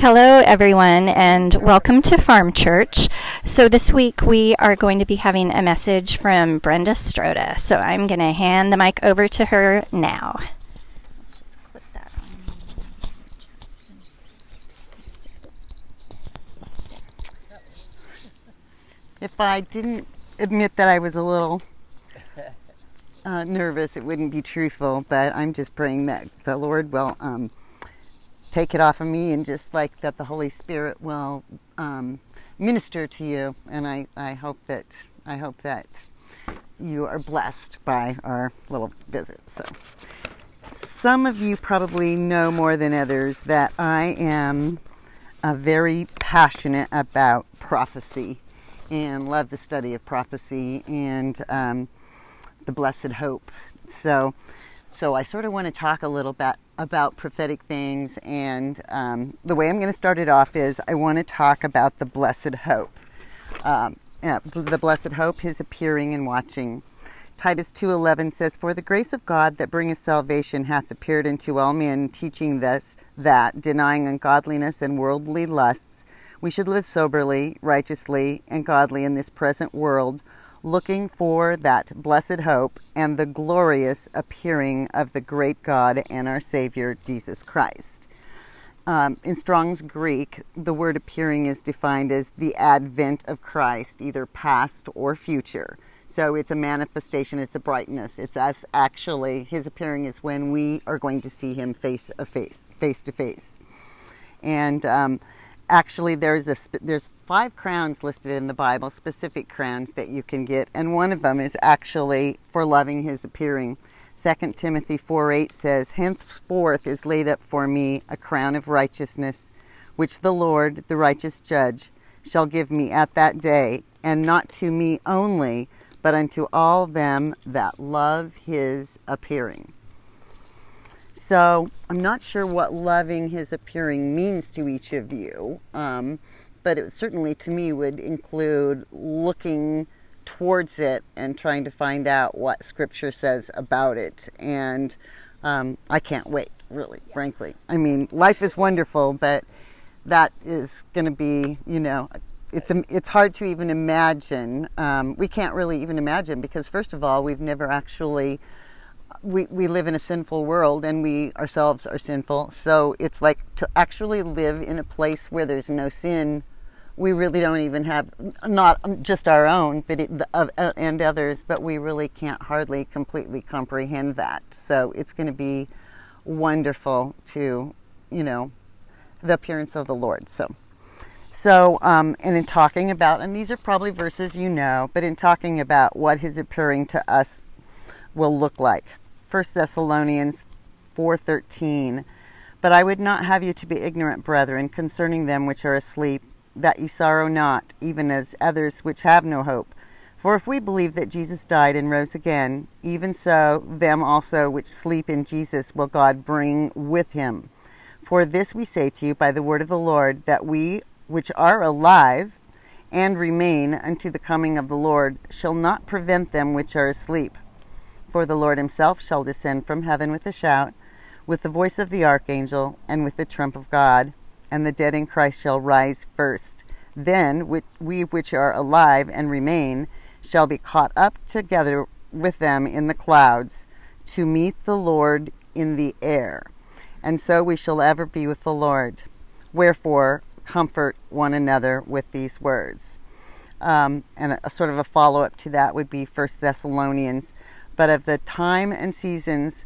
Hello, everyone, and welcome to Farm Church. So, this week we are going to be having a message from Brenda Stroda. So, I'm going to hand the mic over to her now. If I didn't admit that I was a little uh, nervous, it wouldn't be truthful, but I'm just praying that the Lord will. Um, take it off of me and just like that the Holy Spirit will um, minister to you. And I, I hope that I hope that you are blessed by our little visit. So some of you probably know more than others that I am uh, very passionate about prophecy and love the study of prophecy and um, the blessed hope. So so I sort of want to talk a little bit about prophetic things, and um, the way I'm going to start it off is I want to talk about the blessed hope. Um, the blessed hope, His appearing and watching. Titus 2:11 says, "For the grace of God that bringeth salvation hath appeared unto all men, teaching this that, denying ungodliness and worldly lusts, we should live soberly, righteously, and godly in this present world." Looking for that blessed hope and the glorious appearing of the great God and our Savior, Jesus Christ. Um, in Strong's Greek, the word appearing is defined as the advent of Christ, either past or future. So it's a manifestation, it's a brightness. It's us actually, his appearing is when we are going to see him face to face, face to face. And um, actually there's a there's five crowns listed in the Bible, specific crowns that you can get, and one of them is actually for loving his appearing. 2 Timothy 4:8 says, "Henceforth is laid up for me a crown of righteousness, which the Lord, the righteous judge, shall give me at that day, and not to me only, but unto all them that love his appearing." So I'm not sure what loving his appearing means to each of you, um, but it certainly to me would include looking towards it and trying to find out what Scripture says about it. And um, I can't wait, really, frankly. I mean, life is wonderful, but that is going to be, you know, it's it's hard to even imagine. Um, we can't really even imagine because, first of all, we've never actually we, we live in a sinful world and we ourselves are sinful. So it's like to actually live in a place where there's no sin, we really don't even have, not just our own but it, uh, and others, but we really can't hardly completely comprehend that. So it's going to be wonderful to, you know, the appearance of the Lord. So. So, um, and in talking about, and these are probably verses you know, but in talking about what his appearing to us will look like. 1 Thessalonians 4:13 But I would not have you to be ignorant brethren concerning them which are asleep that ye sorrow not even as others which have no hope. For if we believe that Jesus died and rose again even so them also which sleep in Jesus will God bring with him. For this we say to you by the word of the Lord that we which are alive and remain unto the coming of the Lord shall not prevent them which are asleep for the Lord himself shall descend from heaven with a shout, with the voice of the archangel, and with the trump of God, and the dead in Christ shall rise first. Then we which are alive and remain shall be caught up together with them in the clouds to meet the Lord in the air. And so we shall ever be with the Lord. Wherefore, comfort one another with these words. Um, and a, a, sort of a follow up to that would be First Thessalonians but of the time and seasons,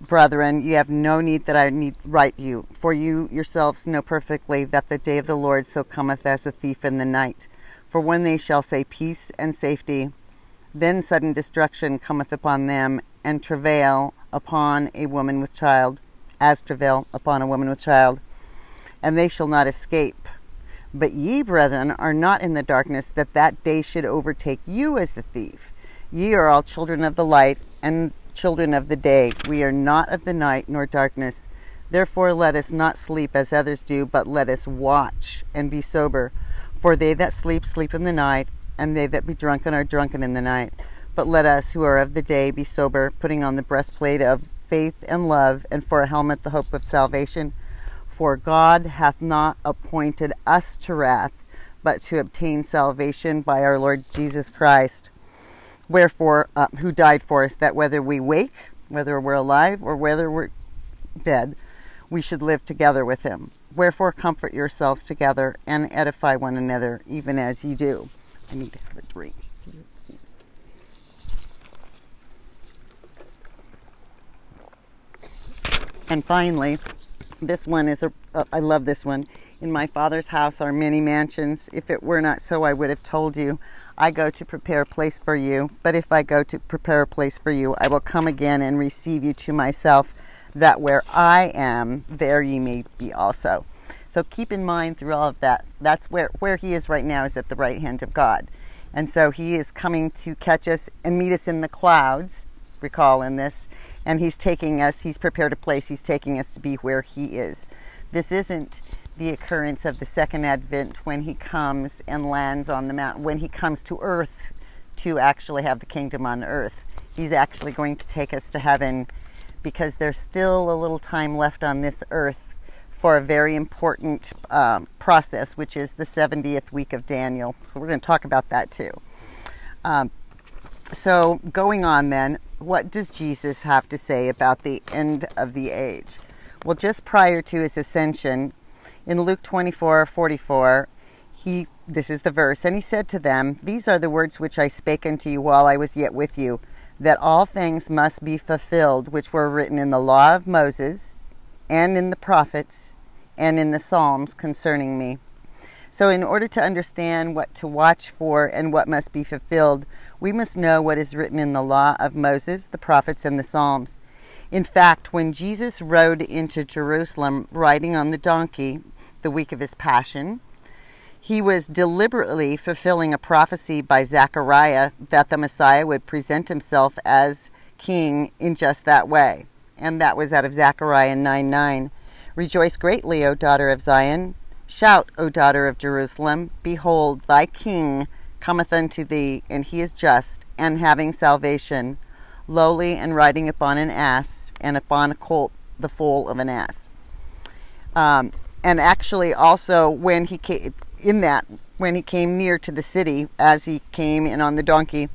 brethren, you have no need that I need write you, for you yourselves know perfectly that the day of the Lord so cometh as a thief in the night. For when they shall say peace and safety, then sudden destruction cometh upon them, and travail upon a woman with child, as travail upon a woman with child, and they shall not escape. But ye, brethren, are not in the darkness, that that day should overtake you as the thief. Ye are all children of the light and children of the day. We are not of the night nor darkness. Therefore, let us not sleep as others do, but let us watch and be sober. For they that sleep, sleep in the night, and they that be drunken are drunken in the night. But let us who are of the day be sober, putting on the breastplate of faith and love, and for a helmet the hope of salvation. For God hath not appointed us to wrath, but to obtain salvation by our Lord Jesus Christ. Wherefore, uh, who died for us, that whether we wake, whether we're alive, or whether we're dead, we should live together with him. Wherefore, comfort yourselves together and edify one another, even as ye do. I need to have a drink. And finally, this one is a, uh, I love this one. In my Father's house are many mansions. If it were not so, I would have told you. I go to prepare a place for you. But if I go to prepare a place for you, I will come again and receive you to myself, that where I am, there ye may be also. So keep in mind through all of that, that's where, where he is right now, is at the right hand of God. And so he is coming to catch us and meet us in the clouds, recall in this, and he's taking us, he's prepared a place, he's taking us to be where he is. This isn't the occurrence of the second advent when he comes and lands on the mountain, when he comes to earth to actually have the kingdom on earth. He's actually going to take us to heaven because there's still a little time left on this earth for a very important um, process, which is the 70th week of Daniel. So we're going to talk about that too. Um, so, going on then, what does Jesus have to say about the end of the age? Well, just prior to his ascension, in Luke 24 44, he, this is the verse, and he said to them, These are the words which I spake unto you while I was yet with you, that all things must be fulfilled which were written in the law of Moses, and in the prophets, and in the Psalms concerning me. So, in order to understand what to watch for and what must be fulfilled, we must know what is written in the law of Moses, the prophets, and the Psalms. In fact, when Jesus rode into Jerusalem riding on the donkey the week of his passion, he was deliberately fulfilling a prophecy by Zechariah that the Messiah would present himself as king in just that way. And that was out of Zechariah 9 9. Rejoice greatly, O daughter of Zion. Shout, O daughter of Jerusalem. Behold, thy king cometh unto thee, and he is just, and having salvation, lowly and riding upon an ass, and upon a colt, the foal of an ass. Um, and actually, also, when he came, in that, when he came near to the city, as he came in on the donkey,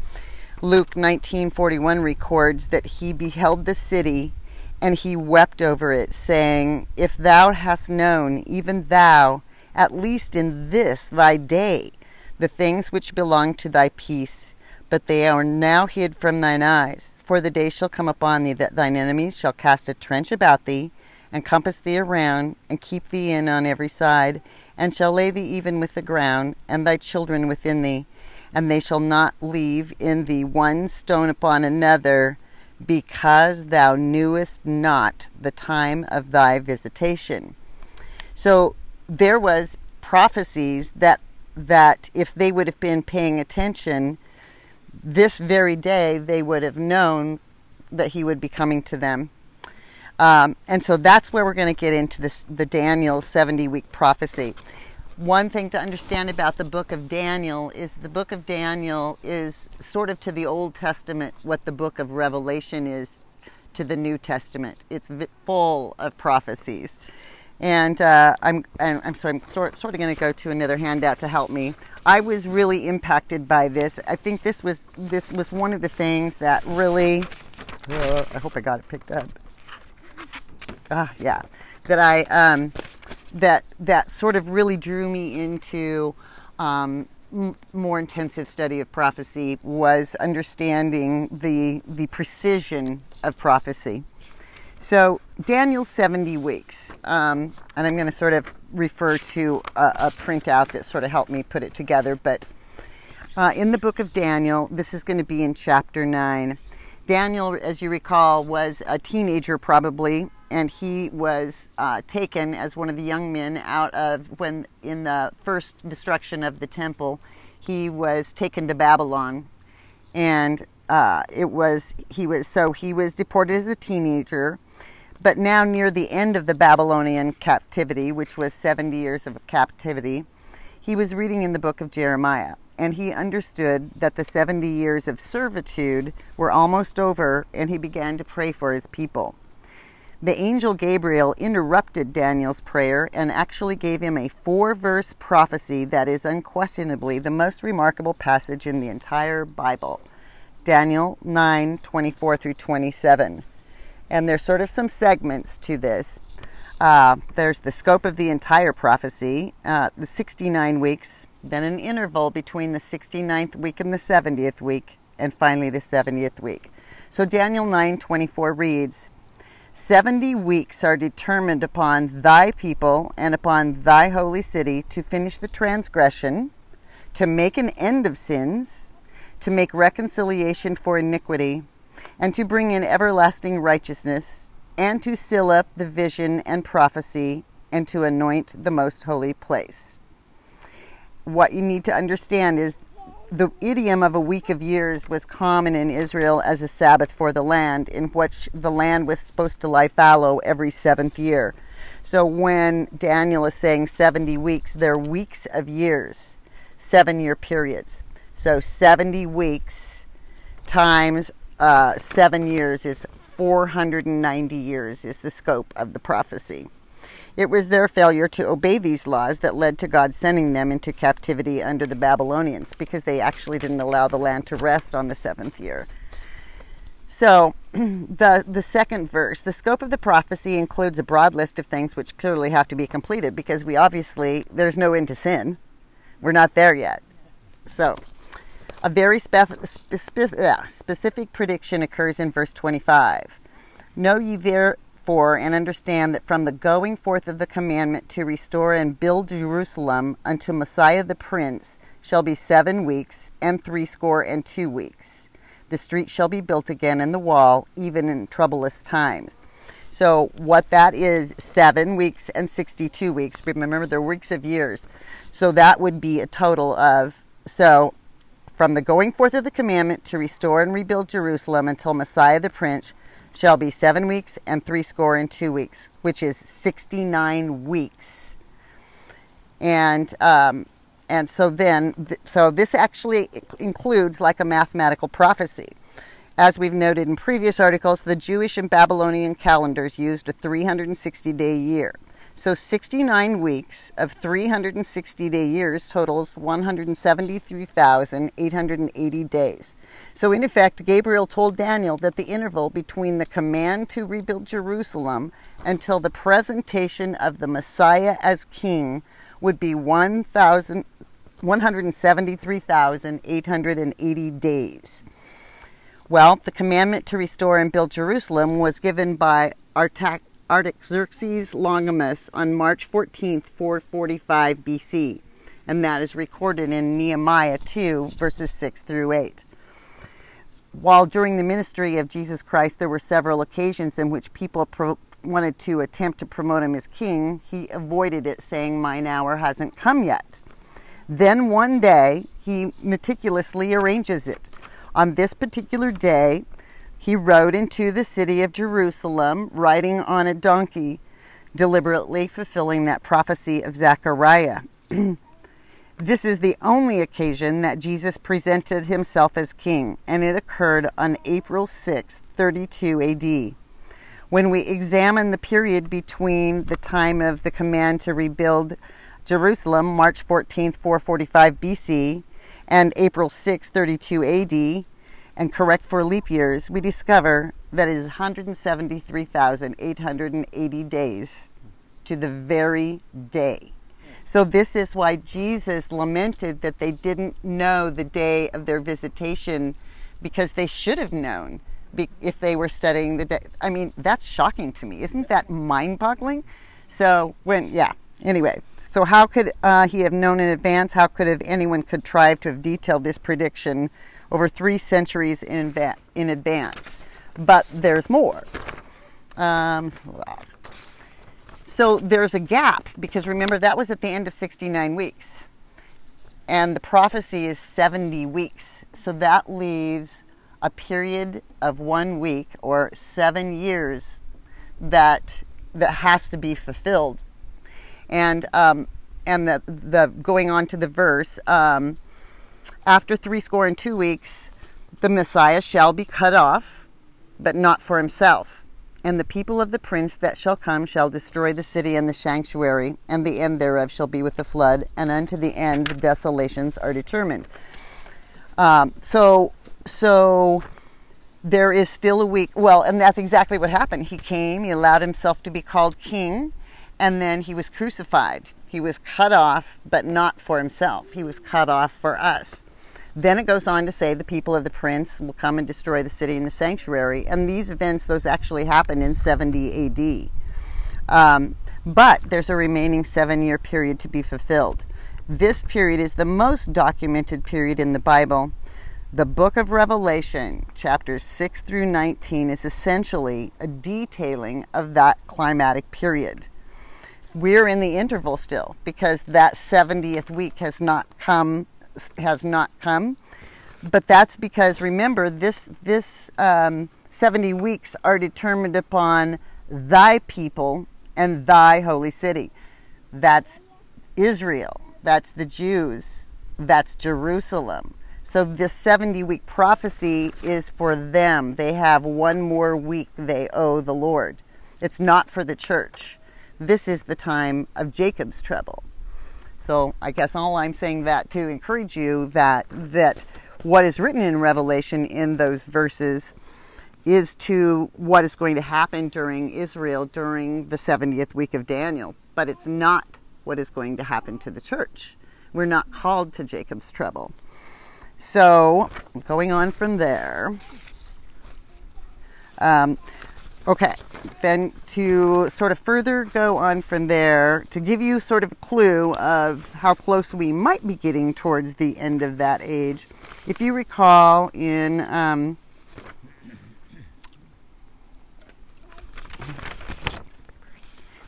Luke 19:41 records that he beheld the city and he wept over it, saying, If thou hast known, even thou, at least in this thy day, the things which belong to thy peace, but they are now hid from thine eyes. For the day shall come upon thee that thine enemies shall cast a trench about thee, and compass thee around, and keep thee in on every side, and shall lay thee even with the ground, and thy children within thee, and they shall not leave in thee one stone upon another, because thou knewest not the time of thy visitation. So there was prophecies that that if they would have been paying attention this very day, they would have known that he would be coming to them. Um, and so that's where we're going to get into this, the Daniel 70 week prophecy. One thing to understand about the book of Daniel is the book of Daniel is sort of to the Old Testament what the book of Revelation is to the New Testament. It's full of prophecies. And uh, I'm, I'm, sorry, I'm sort, sort of going to go to another handout to help me. I was really impacted by this. I think this was this was one of the things that really. Uh, I hope I got it picked up. Ah, yeah, that I um, that that sort of really drew me into um, m- more intensive study of prophecy was understanding the the precision of prophecy so Daniel's 70 weeks, um, and I'm going to sort of refer to a, a, printout that sort of helped me put it together. But uh, in the book of Daniel, this is going to be in chapter 9. Daniel, as you recall, was a teenager probably, and he was uh, taken as one of the young men out of when in the first destruction of the temple, he was taken to Babylon, and uh, it was he was so he was deported as a teenager but now, near the end of the Babylonian captivity, which was 70 years of captivity, he was reading in the book of Jeremiah, and he understood that the 70 years of servitude were almost over, and he began to pray for his people. the angel Gabriel interrupted Daniel's prayer and actually gave him a four verse prophecy that is unquestionably the most remarkable passage in the entire Bible Daniel 9 24 through 27. And there's sort of some segments to this. Uh, there's the scope of the entire prophecy, uh, the 69 weeks, then an interval between the 69th week and the 70th week, and finally the 70th week. So Daniel 9:24 reads, 70 weeks are determined upon thy people and upon thy holy city to finish the transgression, to make an end of sins, to make reconciliation for iniquity, and to bring in everlasting righteousness, and to seal up the vision and prophecy, and to anoint the most holy place. What you need to understand is the idiom of a week of years was common in Israel as a Sabbath for the land, in which the land was supposed to lie fallow every seventh year. So when Daniel is saying 70 weeks, they're weeks of years, seven year periods. So 70 weeks times uh, seven years is 490 years, is the scope of the prophecy. It was their failure to obey these laws that led to God sending them into captivity under the Babylonians because they actually didn't allow the land to rest on the seventh year. So, the, the second verse, the scope of the prophecy includes a broad list of things which clearly have to be completed because we obviously, there's no end to sin. We're not there yet. So, a very spef- spe- uh, specific prediction occurs in verse 25. Know ye there, for and understand that from the going forth of the commandment to restore and build Jerusalem unto Messiah the Prince shall be seven weeks and threescore and two weeks. The street shall be built again and the wall, even in troublous times. So, what that is, seven weeks and 62 weeks. Remember, they're weeks of years. So, that would be a total of, so from the going forth of the commandment to restore and rebuild Jerusalem until Messiah the Prince shall be seven weeks and three score and two weeks, which is 69 weeks. And, um, and so then, so this actually includes like a mathematical prophecy. As we've noted in previous articles, the Jewish and Babylonian calendars used a 360 day year. So 69 weeks of 360 day years totals 173,880 days. So, in effect, Gabriel told Daniel that the interval between the command to rebuild Jerusalem until the presentation of the Messiah as king would be 173,880 days. Well, the commandment to restore and build Jerusalem was given by Artax Artaxerxes Longimanus on March 14, 445 BC, and that is recorded in Nehemiah 2, verses 6 through 8. While during the ministry of Jesus Christ there were several occasions in which people pro- wanted to attempt to promote him as king, he avoided it, saying, Mine hour hasn't come yet. Then one day, he meticulously arranges it. On this particular day, he rode into the city of Jerusalem, riding on a donkey, deliberately fulfilling that prophecy of Zechariah. this is the only occasion that Jesus presented himself as king, and it occurred on April 6, 32 AD. When we examine the period between the time of the command to rebuild Jerusalem, March 14, 445 BC, and April 6, 32 AD, and correct for leap years, we discover that it is 173,880 days to the very day. So, this is why Jesus lamented that they didn't know the day of their visitation because they should have known if they were studying the day. I mean, that's shocking to me. Isn't that mind boggling? So, when, yeah, anyway. So, how could uh, he have known in advance? How could have anyone contrived to have detailed this prediction over three centuries in, in advance. But there's more. Um, so there's a gap because remember that was at the end of 69 weeks. And the prophecy is 70 weeks. So that leaves a period of one week or seven years that that has to be fulfilled. And um, and the the going on to the verse, um, after three score and two weeks, the Messiah shall be cut off, but not for himself. And the people of the prince that shall come shall destroy the city and the sanctuary, and the end thereof shall be with the flood, and unto the end the desolations are determined. Um, so, so there is still a week. Well, and that's exactly what happened. He came, he allowed himself to be called king, and then he was crucified. He was cut off, but not for himself. He was cut off for us. Then it goes on to say the people of the prince will come and destroy the city and the sanctuary. And these events, those actually happened in 70 AD. Um, but there's a remaining seven year period to be fulfilled. This period is the most documented period in the Bible. The book of Revelation, chapters 6 through 19, is essentially a detailing of that climatic period. We're in the interval still because that 70th week has not come has not come. But that's because remember this this um, 70 weeks are determined upon thy people and thy holy city. That's Israel. That's the Jews. That's Jerusalem. So this 70 week prophecy is for them. They have one more week they owe the Lord. It's not for the church. This is the time of Jacob's trouble. So I guess all I'm saying that to encourage you that that what is written in Revelation in those verses is to what is going to happen during Israel during the 70th week of Daniel, but it's not what is going to happen to the church. We're not called to Jacob's trouble. So, going on from there, um, Okay, then to sort of further go on from there, to give you sort of a clue of how close we might be getting towards the end of that age, if you recall in um,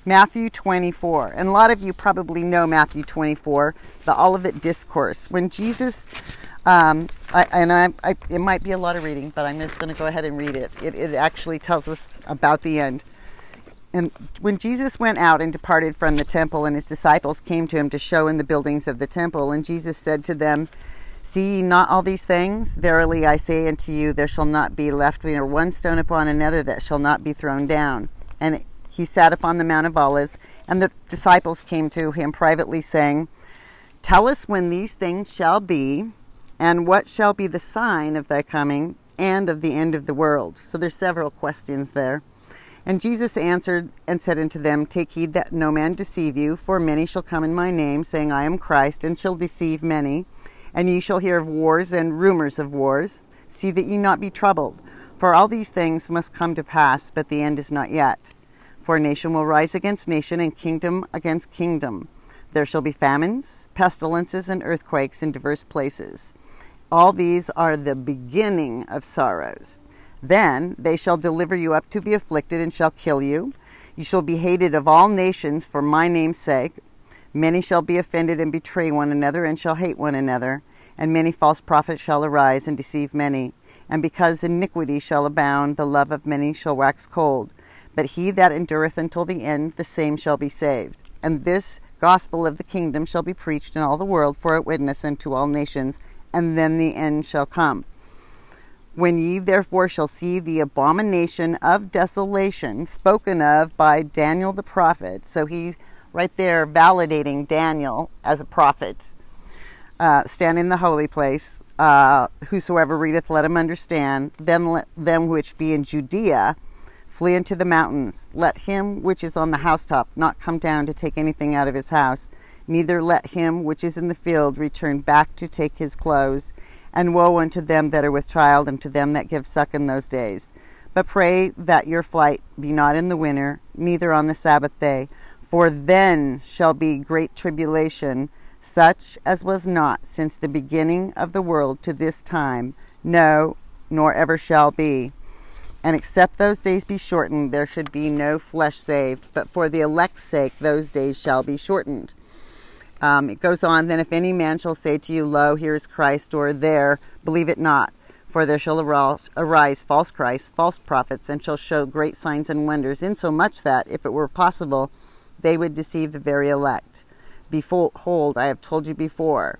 Matthew 24, and a lot of you probably know Matthew 24, the Olivet Discourse, when Jesus um, I, and I, I, it might be a lot of reading, but I'm just going to go ahead and read it. it. It actually tells us about the end. And when Jesus went out and departed from the temple, and his disciples came to him to show him the buildings of the temple, and Jesus said to them, See ye not all these things? Verily I say unto you, there shall not be left near one stone upon another that shall not be thrown down. And he sat upon the Mount of Olives, and the disciples came to him privately, saying, Tell us when these things shall be, and what shall be the sign of thy coming and of the end of the world? So there's several questions there. And Jesus answered and said unto them, Take heed that no man deceive you, for many shall come in my name, saying, I am Christ, and shall deceive many. And ye shall hear of wars and rumors of wars. See that ye not be troubled. For all these things must come to pass, but the end is not yet. For nation will rise against nation, and kingdom against kingdom. There shall be famines, pestilences, and earthquakes in divers places. All these are the beginning of sorrows. Then they shall deliver you up to be afflicted and shall kill you. You shall be hated of all nations for my name's sake. Many shall be offended and betray one another and shall hate one another. And many false prophets shall arise and deceive many. And because iniquity shall abound, the love of many shall wax cold. But he that endureth until the end, the same shall be saved. And this gospel of the kingdom shall be preached in all the world for a witness unto all nations and then the end shall come. When ye therefore shall see the abomination of desolation spoken of by Daniel the prophet, so he's right there validating Daniel as a prophet, uh, stand in the holy place. Uh, whosoever readeth, let him understand. Then let them which be in Judea flee into the mountains. Let him which is on the housetop not come down to take anything out of his house neither let him which is in the field return back to take his clothes. And woe unto them that are with child, and to them that give suck in those days. But pray that your flight be not in the winter, neither on the Sabbath day, for then shall be great tribulation, such as was not since the beginning of the world to this time, no, nor ever shall be. And except those days be shortened, there should be no flesh saved, but for the elect's sake those days shall be shortened. Um, it goes on, then if any man shall say to you, Lo, here is Christ, or there, believe it not. For there shall arise false Christs, false prophets, and shall show great signs and wonders, insomuch that, if it were possible, they would deceive the very elect. Behold, I have told you before.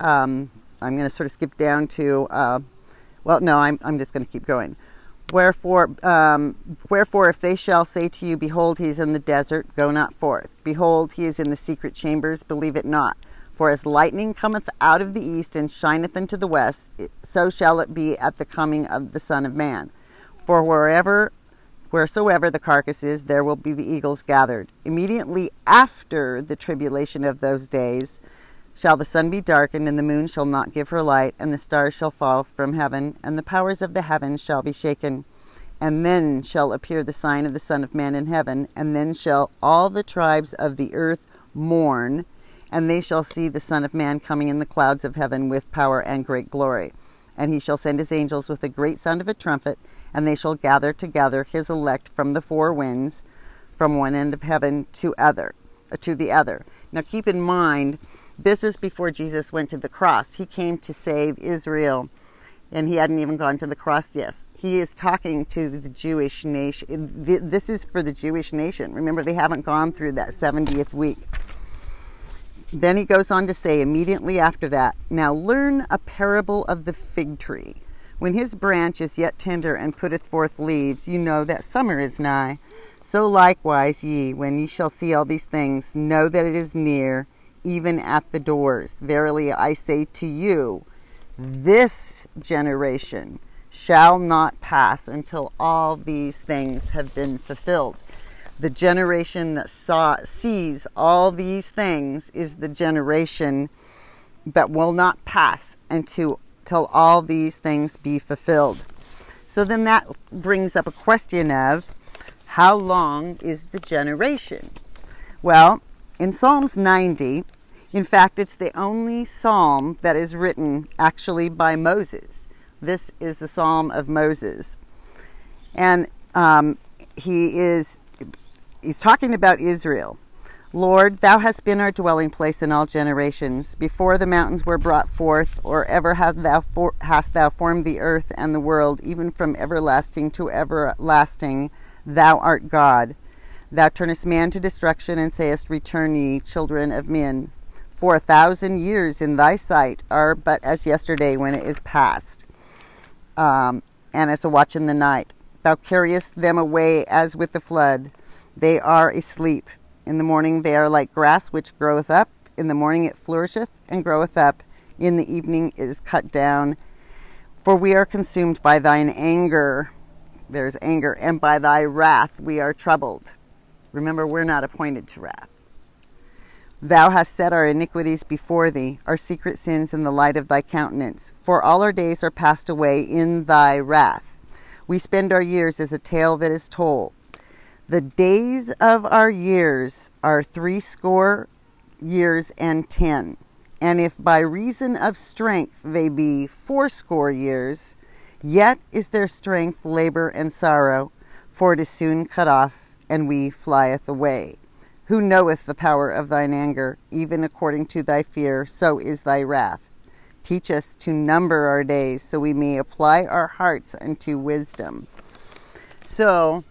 Um, I'm going to sort of skip down to, uh, well, no, I'm, I'm just going to keep going. Wherefore, um, wherefore, if they shall say to you, Behold, he is in the desert, go not forth. Behold, he is in the secret chambers, believe it not. For as lightning cometh out of the east and shineth into the west, so shall it be at the coming of the Son of Man. For wherever, wheresoever the carcass is, there will be the eagles gathered. Immediately after the tribulation of those days, shall the sun be darkened, and the moon shall not give her light, and the stars shall fall from heaven, and the powers of the heavens shall be shaken. And then shall appear the sign of the Son of Man in heaven, and then shall all the tribes of the earth mourn, and they shall see the Son of Man coming in the clouds of heaven with power and great glory. And he shall send his angels with a great sound of a trumpet, and they shall gather together his elect from the four winds, from one end of heaven to other, to the other. Now keep in mind this is before Jesus went to the cross. He came to save Israel, and he hadn't even gone to the cross yet. He is talking to the Jewish nation. This is for the Jewish nation. Remember, they haven't gone through that 70th week. Then he goes on to say immediately after that, Now learn a parable of the fig tree. When his branch is yet tender and putteth forth leaves, you know that summer is nigh. So likewise, ye, when ye shall see all these things, know that it is near, even at the doors. Verily I say to you, this generation shall not pass until all these things have been fulfilled. The generation that saw, sees all these things is the generation that will not pass until, all these things be fulfilled. So then that brings up a question of how long is the generation? Well, in Psalms 90, in fact, it's the only psalm that is written actually by Moses. This is the Psalm of Moses. And um, he is he's talking about Israel. Lord, thou hast been our dwelling place in all generations. Before the mountains were brought forth, or ever hast thou, for, hast thou formed the earth and the world, even from everlasting to everlasting, thou art God. Thou turnest man to destruction and sayest, Return ye, children of men for a thousand years in thy sight are but as yesterday when it is past, um, and as a watch in the night. Thou carriest them away as with the flood. They are asleep. In the morning they are like grass which groweth up. In the morning it flourisheth and groweth up. In the evening it is cut down. For we are consumed by thine anger. There's anger. And by thy wrath we are troubled. Remember, we're not appointed to wrath. Thou hast set our iniquities before thee, our secret sins in the light of thy countenance. For all our days are passed away in thy wrath. We spend our years as a tale that is told. The days of our years are threescore years and ten. And if by reason of strength they be fourscore years, yet is their strength labor and sorrow, for it is soon cut off, and we flieth away. Who knoweth the power of thine anger? Even according to thy fear, so is thy wrath. Teach us to number our days, so we may apply our hearts unto wisdom. So,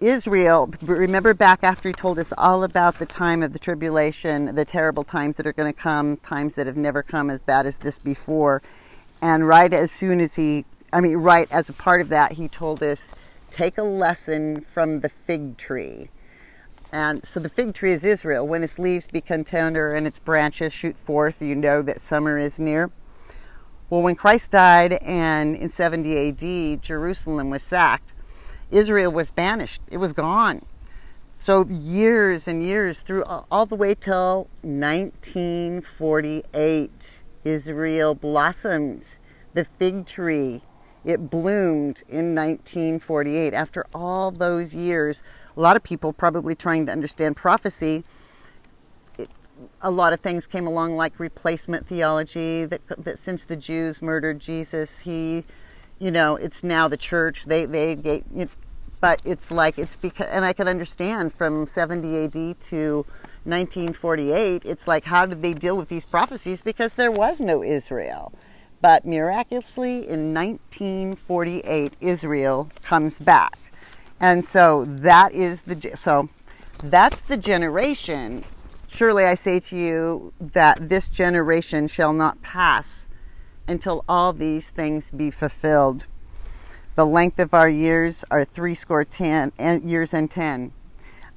Israel, remember back after he told us all about the time of the tribulation, the terrible times that are going to come, times that have never come as bad as this before. And right as soon as he, I mean, right as a part of that, he told us take a lesson from the fig tree. And so the fig tree is Israel. When its leaves become tender and its branches shoot forth, you know that summer is near. Well, when Christ died and in 70 AD, Jerusalem was sacked, Israel was banished. It was gone. So years and years through all the way till 1948, Israel blossomed. The fig tree it bloomed in 1948. After all those years, a lot of people probably trying to understand prophecy. It, a lot of things came along, like replacement theology. That that since the Jews murdered Jesus, he, you know, it's now the church. They they gave, you know, but it's like it's because, and I can understand from 70 AD to 1948. It's like how did they deal with these prophecies because there was no Israel but miraculously, in 1948, Israel comes back. And so that is the so that's the generation. Surely I say to you that this generation shall not pass until all these things be fulfilled. The length of our years are three score ten years and ten.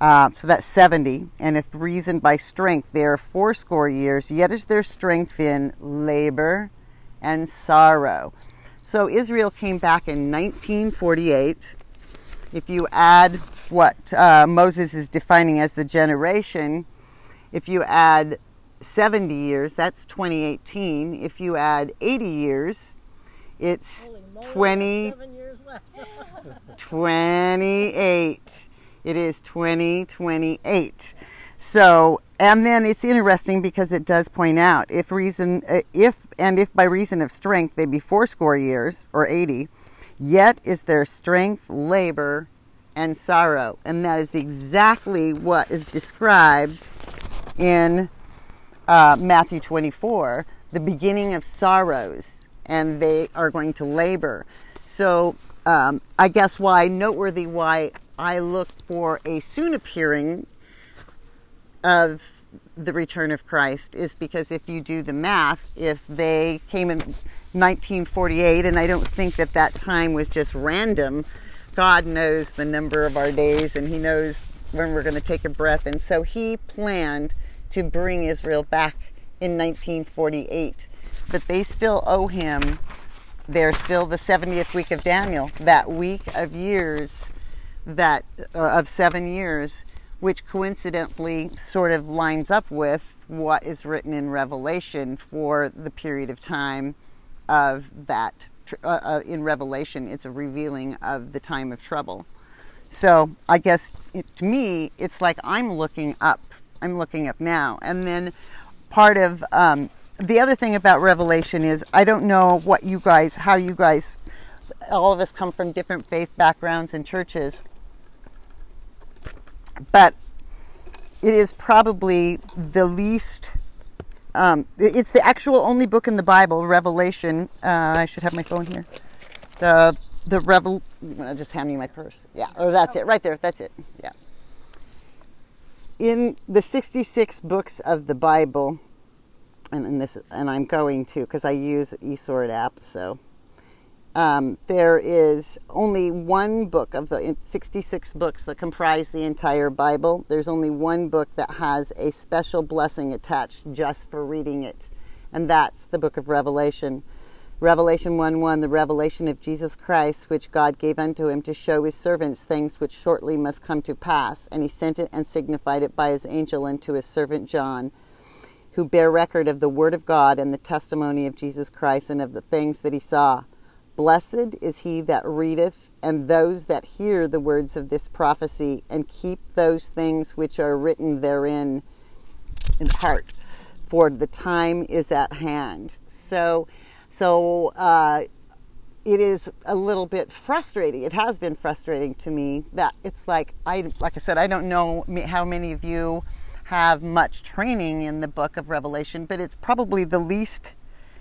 Uh, so that's 70. And if reasoned by strength, they are fourscore years, yet is their strength in labor and sorrow. So Israel came back in 1948. If you add what uh, Moses is defining as the generation, if you add 70 years, that's 2018. If you add 80 years, it's moly, 20, 28. It is 2028. So, and then it's interesting because it does point out if reason, uh, if and if by reason of strength they be fourscore years or 80, yet is their strength, labor, and sorrow. And that is exactly what is described in uh, Matthew 24, the beginning of sorrows, and they are going to labor. So, um, I guess why noteworthy why I look for a soon appearing of the return of Christ is because if you do the math, if they came in 1948, and I don't think that that time was just random, God knows the number of our days and He knows when we're going to take a breath. And so He planned to bring Israel back in 1948. But they still owe Him, they're still the 70th week of Daniel, that week of years, that uh, of seven years, which coincidentally sort of lines up with what is written in Revelation for the period of time of that uh, uh, in Revelation, it's a revealing of the time of trouble. So I guess it, to me, it's like I'm looking up. I'm looking up now. And then part of um, the other thing about Revelation is I don't know what you guys, how you guys, all of us come from different faith backgrounds and churches, but it is probably the least um, it's the actual only book in the Bible, Revelation. Uh, I should have my phone here. The the revel. Just hand me my purse. Yeah, or oh, that's it, right there. That's it. Yeah. In the sixty-six books of the Bible, and, and this, and I'm going to because I use eSword app, so um, there is only one book of the 66 books that comprise the entire Bible. There's only one book that has a special blessing attached just for reading it, and that's the book of Revelation. Revelation 1 1, the revelation of Jesus Christ, which God gave unto him to show his servants things which shortly must come to pass. And he sent it and signified it by his angel unto his servant John, who bear record of the word of God and the testimony of Jesus Christ and of the things that he saw. Blessed is he that readeth, and those that hear the words of this prophecy, and keep those things which are written therein in heart, for the time is at hand. So, so uh, it is a little bit frustrating. It has been frustrating to me that it's like I, like I said, I don't know how many of you have much training in the book of Revelation, but it's probably the least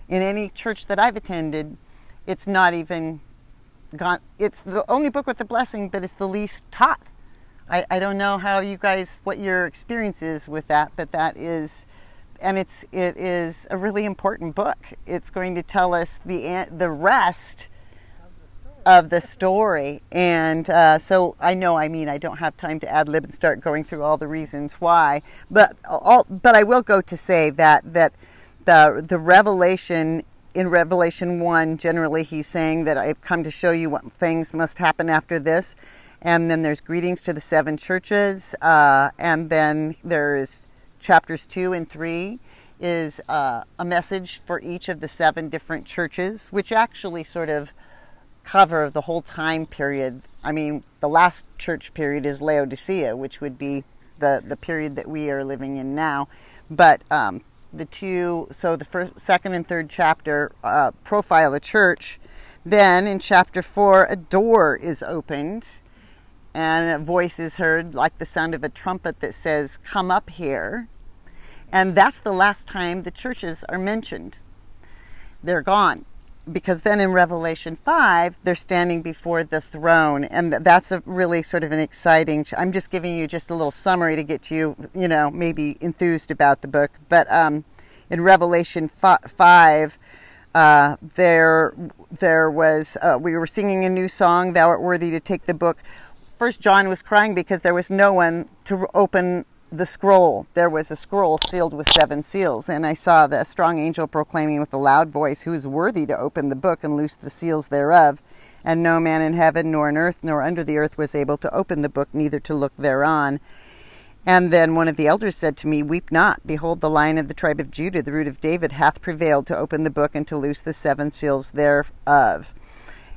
in any church that I've attended it's not even gone. It's the only book with the blessing, but it's the least taught. I, I don't know how you guys, what your experience is with that, but that is, and it's it is a really important book. It's going to tell us the the rest of the story. And uh, so I know, I mean, I don't have time to ad lib and start going through all the reasons why, but all, but I will go to say that that the the revelation in Revelation 1, generally he's saying that I've come to show you what things must happen after this. And then there's greetings to the seven churches. Uh, and then there's chapters 2 and 3 is uh, a message for each of the seven different churches, which actually sort of cover the whole time period. I mean, the last church period is Laodicea, which would be the, the period that we are living in now. But um, the two, so the first, second, and third chapter uh, profile the church. Then in chapter four, a door is opened and a voice is heard like the sound of a trumpet that says, Come up here. And that's the last time the churches are mentioned. They're gone. Because then in Revelation 5, they're standing before the throne. And that's a really sort of an exciting. I'm just giving you just a little summary to get you, you know, maybe enthused about the book. But um, in Revelation 5, uh, there, there was uh, we were singing a new song, "Thou art worthy to take the book." First, John was crying because there was no one to open the scroll. There was a scroll sealed with seven seals, and I saw the strong angel proclaiming with a loud voice, "Who is worthy to open the book and loose the seals thereof?" And no man in heaven, nor in earth, nor under the earth was able to open the book, neither to look thereon. And then one of the elders said to me, Weep not. Behold, the lion of the tribe of Judah, the root of David, hath prevailed to open the book and to loose the seven seals thereof.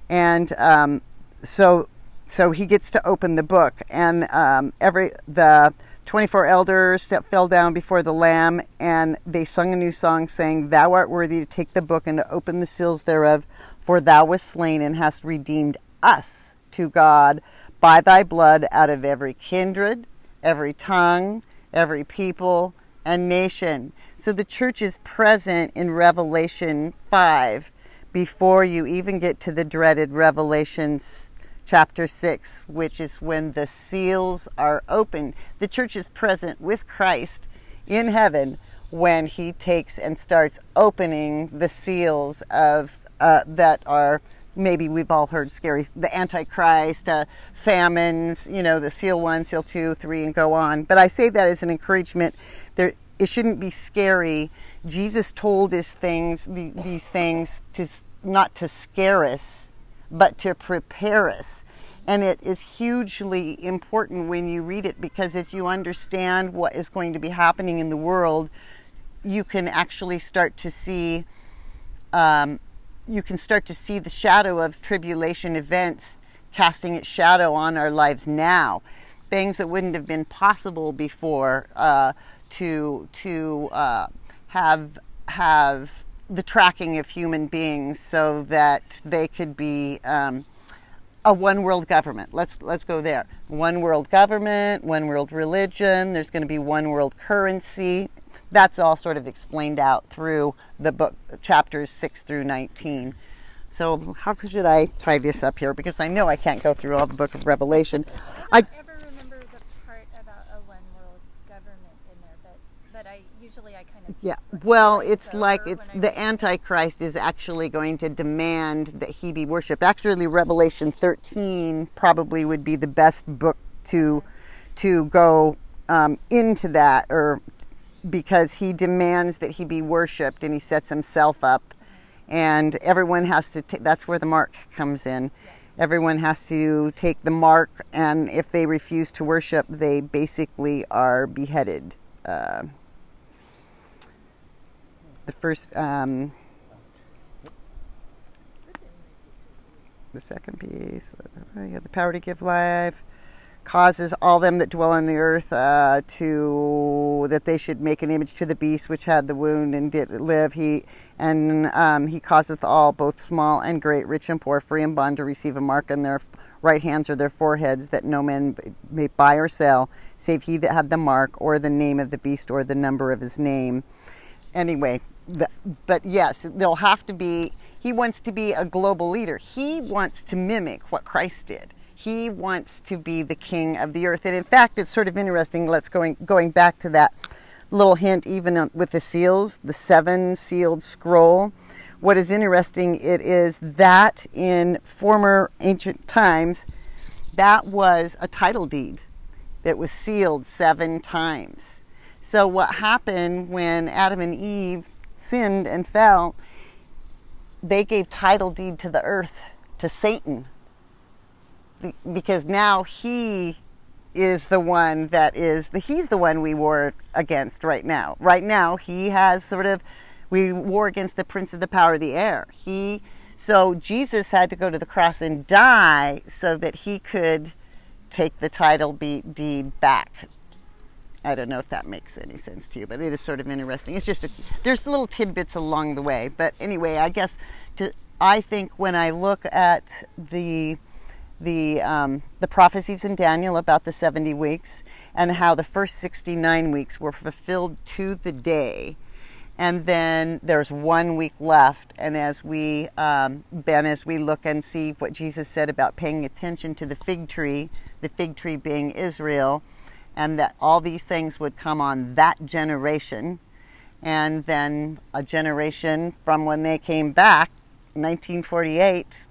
And um, so, so he gets to open the book, and um, every the 24 elders that fell down before the Lamb, and they sung a new song, saying, Thou art worthy to take the book and to open the seals thereof, for thou wast slain and hast redeemed us to God by thy blood out of every kindred every tongue, every people, and nation. So the church is present in Revelation 5 before you even get to the dreaded Revelation chapter 6, which is when the seals are opened. The church is present with Christ in heaven when he takes and starts opening the seals of uh, that are maybe we've all heard scary the antichrist uh, famines you know the seal one seal two three and go on. But i say that as an encouragement. There it shouldn't be scary. Jesus told us things these things to not to scare us but to prepare us and it is hugely important when you read it because if you understand what is going to be happening in the world you can actually start to see um, you can start to see the shadow of tribulation events casting its shadow on our lives now. Things that wouldn't have been possible before uh, to to uh, have have the tracking of human beings so that they could be um, a one world government. Let's let's go there. One world government, one world religion. There's going to be one world currency that's all sort of explained out through the book chapters 6 through 19 so how should i tie this up here because i know i can't go through all the book of revelation i, don't I ever remember the part about a one world government in there but but i usually i kind of yeah well it's like it's the antichrist is actually going to demand that he be worshipped. Actually revelation 13 probably would be the best book to to go um, into that or because he demands that he be worshiped and he sets himself up. And everyone has to take that's where the mark comes in. Everyone has to take the mark and if they refuse to worship they basically are beheaded uh, the first um, the second piece uh, you have the power to give life causes all them that dwell on the earth uh, to that they should make an image to the beast which had the wound and did live. He and um, he causeth all, both small and great, rich and poor, free and bond, to receive a mark on their right hands or their foreheads, that no man may buy or sell, save he that had the mark or the name of the beast or the number of his name. Anyway, but yes, there'll have to be. He wants to be a global leader. He wants to mimic what Christ did he wants to be the king of the earth. And in fact, it's sort of interesting. Let's going going back to that little hint, even with the seals, the seven sealed scroll. What is interesting, it is that in former ancient times, that was a title deed that was sealed seven times. So, what happened when Adam and Eve sinned and fell, they gave title deed to the earth to Satan, because now he is the one that is the he's the one we war against right now. Right now he has sort of we war against the prince of the power of the air. He so Jesus had to go to the cross and die so that he could take the title deed back. I don't know if that makes any sense to you, but it is sort of interesting. It's just a, there's little tidbits along the way, but anyway, I guess to I think when I look at the the um, the prophecies in Daniel about the 70 weeks and how the first 69 weeks were fulfilled to the day. And then there's one week left. And as we, um, Ben, as we look and see what Jesus said about paying attention to the fig tree, the fig tree being Israel, and that all these things would come on that generation. and then a generation from when they came back, 1948.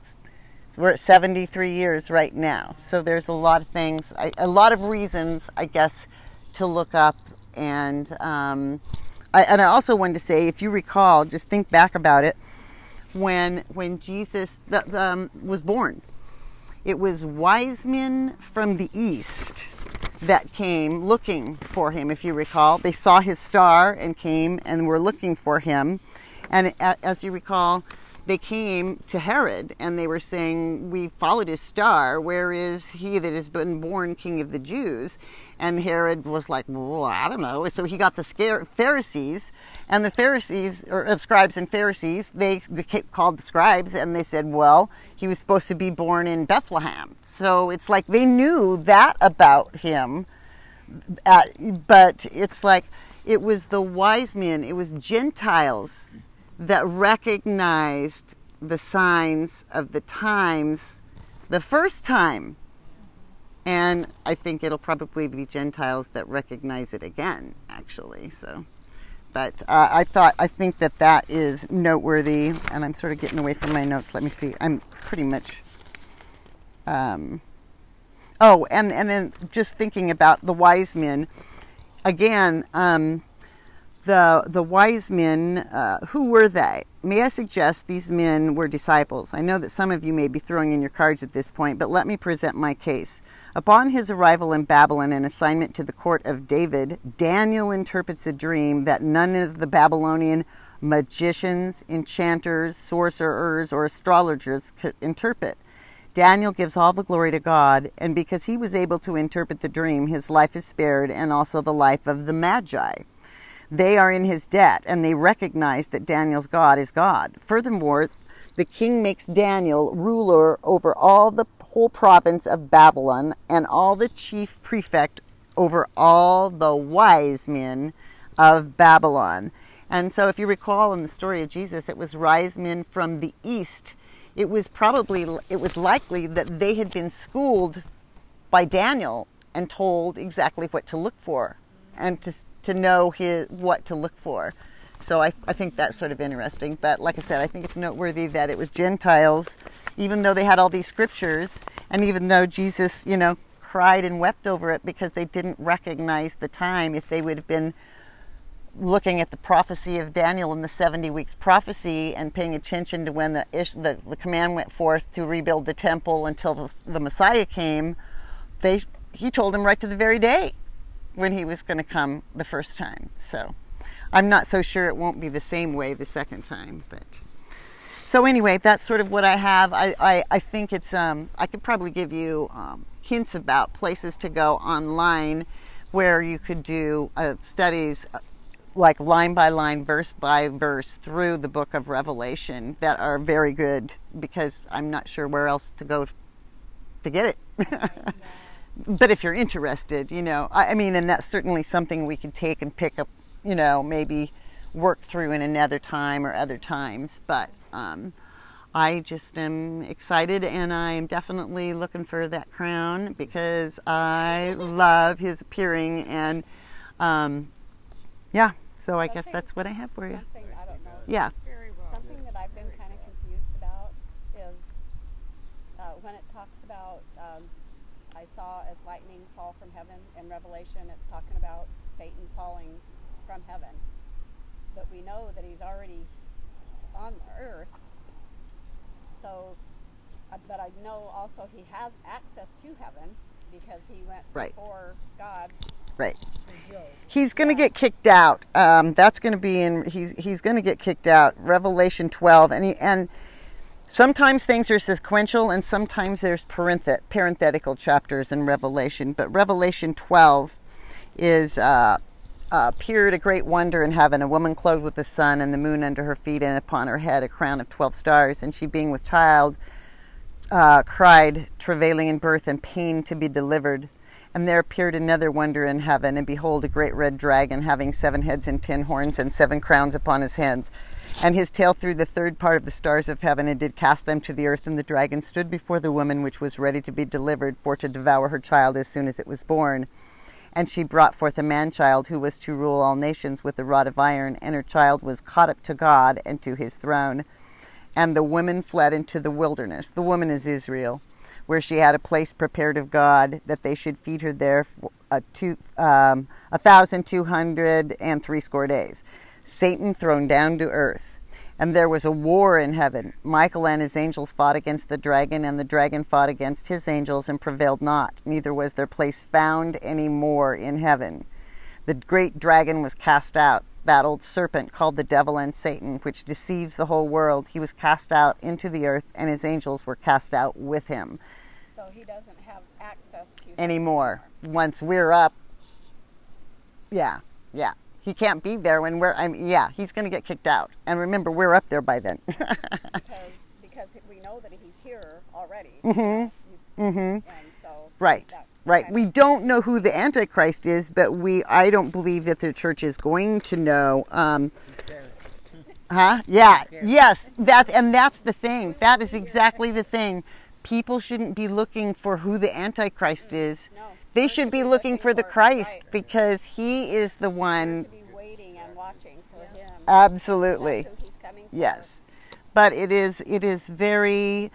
We're at 73 years right now. So there's a lot of things, a lot of reasons, I guess, to look up. And um, I, and I also wanted to say, if you recall, just think back about it, when when Jesus the, the, um, was born, it was wise men from the east that came looking for him, if you recall. They saw his star and came and were looking for him. And as you recall, they came to Herod and they were saying, We followed his star. Where is he that has been born king of the Jews? And Herod was like, Well, I don't know. So he got the Pharisees, and the Pharisees, or uh, scribes and Pharisees, they called the scribes and they said, Well, he was supposed to be born in Bethlehem. So it's like they knew that about him. But it's like it was the wise men, it was Gentiles that recognized the signs of the times the first time. And I think it'll probably be Gentiles that recognize it again, actually. So, but uh, I thought, I think that that is noteworthy. And I'm sort of getting away from my notes. Let me see. I'm pretty much. Um, oh, and, and then just thinking about the wise men. Again, um, the the wise men uh, who were they may i suggest these men were disciples i know that some of you may be throwing in your cards at this point but let me present my case upon his arrival in babylon and assignment to the court of david daniel interprets a dream that none of the babylonian magicians enchanters sorcerers or astrologers could interpret Daniel gives all the glory to God, and because he was able to interpret the dream, his life is spared and also the life of the Magi. They are in his debt and they recognize that Daniel's God is God. Furthermore, the king makes Daniel ruler over all the whole province of Babylon and all the chief prefect over all the wise men of Babylon. And so, if you recall in the story of Jesus, it was wise men from the east. It was probably, it was likely that they had been schooled by Daniel and told exactly what to look for and to to know his, what to look for. So I, I think that's sort of interesting. But like I said, I think it's noteworthy that it was Gentiles, even though they had all these scriptures, and even though Jesus, you know, cried and wept over it because they didn't recognize the time. If they would have been looking at the prophecy of Daniel in the 70 weeks prophecy and paying attention to when the, the, the command went forth to rebuild the temple until the, the Messiah came, they, he told them right to the very day when he was going to come the first time. So I'm not so sure it won't be the same way the second time. But so anyway, that's sort of what I have. I, I, I think it's um, I could probably give you um, hints about places to go online where you could do uh, studies uh, like line by line, verse by verse through the book of Revelation that are very good because I'm not sure where else to go to get it. but if you're interested, you know, I, I, mean, and that's certainly something we could take and pick up, you know, maybe work through in another time or other times. But um, I just am excited and I'm definitely looking for that crown because I love his appearing. And um, yeah, so I guess that's what I have for you. Yeah. Something that I've been kind of confused about is uh, when it talks about. Um, I saw as lightning fall from heaven. In Revelation, it's talking about Satan falling from heaven. But we know that he's already on the earth. So, uh, but I know also he has access to heaven because he went right. before God. Right. He's going to get kicked out. Um, that's going to be in. He's he's going to get kicked out. Revelation 12, and he and Sometimes things are sequential and sometimes there's parenthetical chapters in Revelation, but Revelation 12 is uh, uh, appeared a great wonder in heaven, a woman clothed with the sun and the moon under her feet, and upon her head a crown of 12 stars. And she, being with child, uh, cried, travailing in birth and pain to be delivered. And there appeared another wonder in heaven, and behold, a great red dragon, having seven heads and ten horns, and seven crowns upon his heads and his tail threw the third part of the stars of heaven and did cast them to the earth. And the dragon stood before the woman which was ready to be delivered for to devour her child as soon as it was born. And she brought forth a man child who was to rule all nations with a rod of iron, and her child was caught up to God and to his throne. And the women fled into the wilderness. The woman is Israel, where she had a place prepared of God that they should feed her there for a, two, um, a thousand two hundred and threescore days. Satan thrown down to earth. And there was a war in heaven. Michael and his angels fought against the dragon, and the dragon fought against his angels and prevailed not. Neither was their place found any more in heaven. The great dragon was cast out, that old serpent called the devil and Satan, which deceives the whole world. He was cast out into the earth, and his angels were cast out with him. So he doesn't have access to them Anymore. Once we're up, yeah, yeah. He can't be there when we're, I mean, yeah, he's going to get kicked out. And remember, we're up there by then. because because we know that he's here already. Mhm. He's, hmm so Right. Right. We don't know who the Antichrist is, but we I don't believe that the church is going to know. Um, huh? Yeah. Yes. That and that's the thing. That is exactly the thing. People shouldn't be looking for who the Antichrist is. No. They should be looking for the Christ because he is the one. waiting and watching for him. Absolutely. That's who he's coming for. Yes, but it is it is very,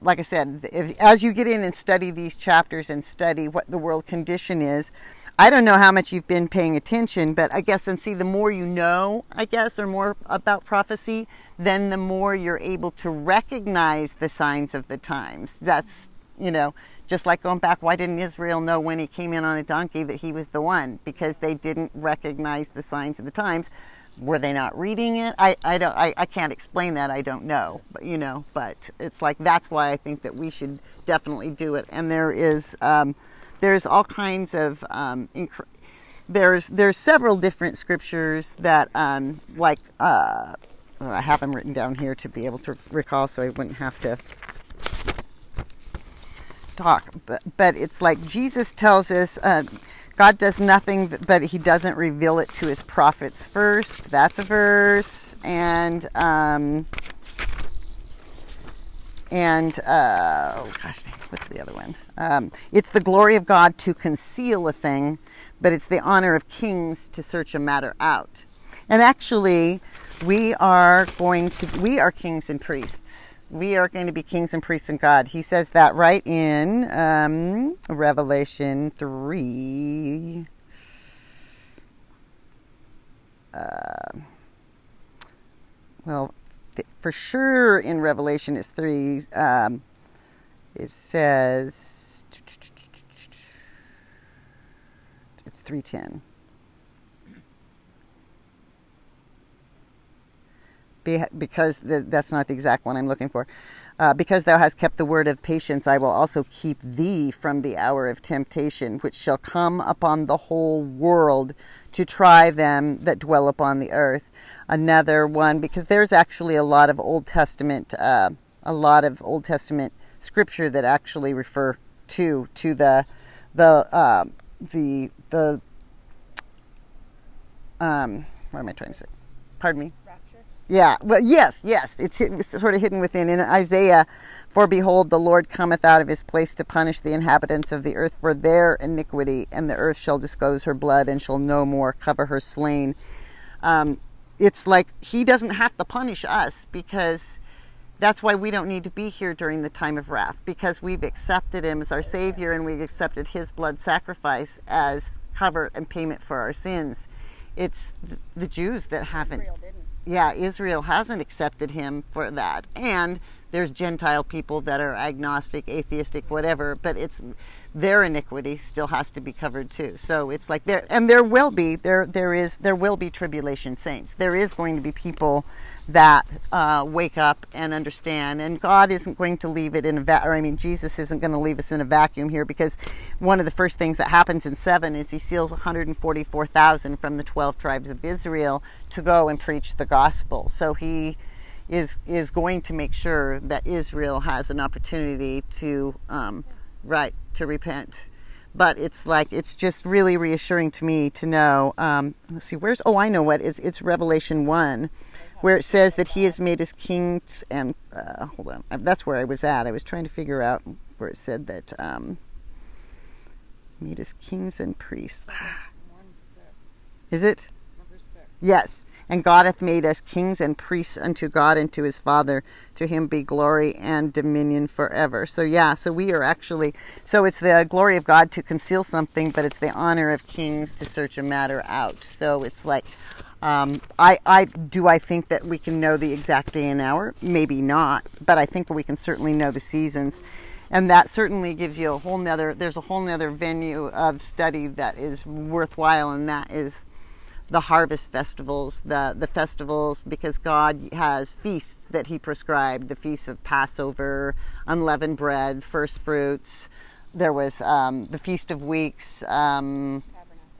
like I said, if, as you get in and study these chapters and study what the world condition is. I don't know how much you've been paying attention, but I guess and see the more you know, I guess, or more about prophecy, then the more you're able to recognize the signs of the times. That's you know, just like going back, why didn't Israel know when he came in on a donkey that he was the one? Because they didn't recognize the signs of the times. Were they not reading it? I, I don't I, I can't explain that. I don't know. But you know, but it's like that's why I think that we should definitely do it. And there is um, there's all kinds of um, inc- there's there's several different scriptures that um, like uh, I have them written down here to be able to recall, so I wouldn't have to talk. But but it's like Jesus tells us. Uh, God does nothing, but He doesn't reveal it to His prophets first. That's a verse, and um, and uh, oh gosh, what's the other one? Um, it's the glory of God to conceal a thing, but it's the honor of kings to search a matter out. And actually, we are going to we are kings and priests we are going to be kings and priests in God. He says that right in um, Revelation 3. Uh, well, th- for sure in Revelation is 3. Um, it says it's 310. Be- because the, that's not the exact one I'm looking for. Uh, because thou hast kept the word of patience, I will also keep thee from the hour of temptation, which shall come upon the whole world to try them that dwell upon the earth. Another one, because there's actually a lot of Old Testament, uh, a lot of Old Testament scripture that actually refer to to the the uh, the the um, what am I trying to say? Pardon me. Yeah, well, yes, yes. It's, it's sort of hidden within. In Isaiah, for behold, the Lord cometh out of his place to punish the inhabitants of the earth for their iniquity, and the earth shall disclose her blood and shall no more cover her slain. Um, it's like he doesn't have to punish us because that's why we don't need to be here during the time of wrath because we've accepted him as our savior and we've accepted his blood sacrifice as cover and payment for our sins. It's the Jews that haven't. Yeah, Israel hasn't accepted him for that. And there's Gentile people that are agnostic, atheistic, whatever, but it's their iniquity still has to be covered too. So it's like there and there will be there there is there will be tribulation saints. There is going to be people that uh, wake up and understand, and God isn't going to leave it in a va- or I mean Jesus isn't going to leave us in a vacuum here because one of the first things that happens in seven is He seals 144,000 from the 12 tribes of Israel to go and preach the gospel. So He is is going to make sure that Israel has an opportunity to um, right to repent. But it's like it's just really reassuring to me to know. Um, let's see, where's oh I know what is it's Revelation one, where it says that He has made us kings and uh, hold on that's where I was at. I was trying to figure out where it said that. Um, made us kings and priests. Is it? Yes. And God hath made us kings and priests unto God and to his Father. To him be glory and dominion forever. So, yeah, so we are actually, so it's the glory of God to conceal something, but it's the honor of kings to search a matter out. So it's like, um, I, I do I think that we can know the exact day and hour? Maybe not, but I think we can certainly know the seasons. And that certainly gives you a whole nother, there's a whole nother venue of study that is worthwhile, and that is the harvest festivals, the, the festivals, because God has feasts that He prescribed the feasts of Passover, unleavened bread, first fruits. There was um, the Feast of Weeks. Um,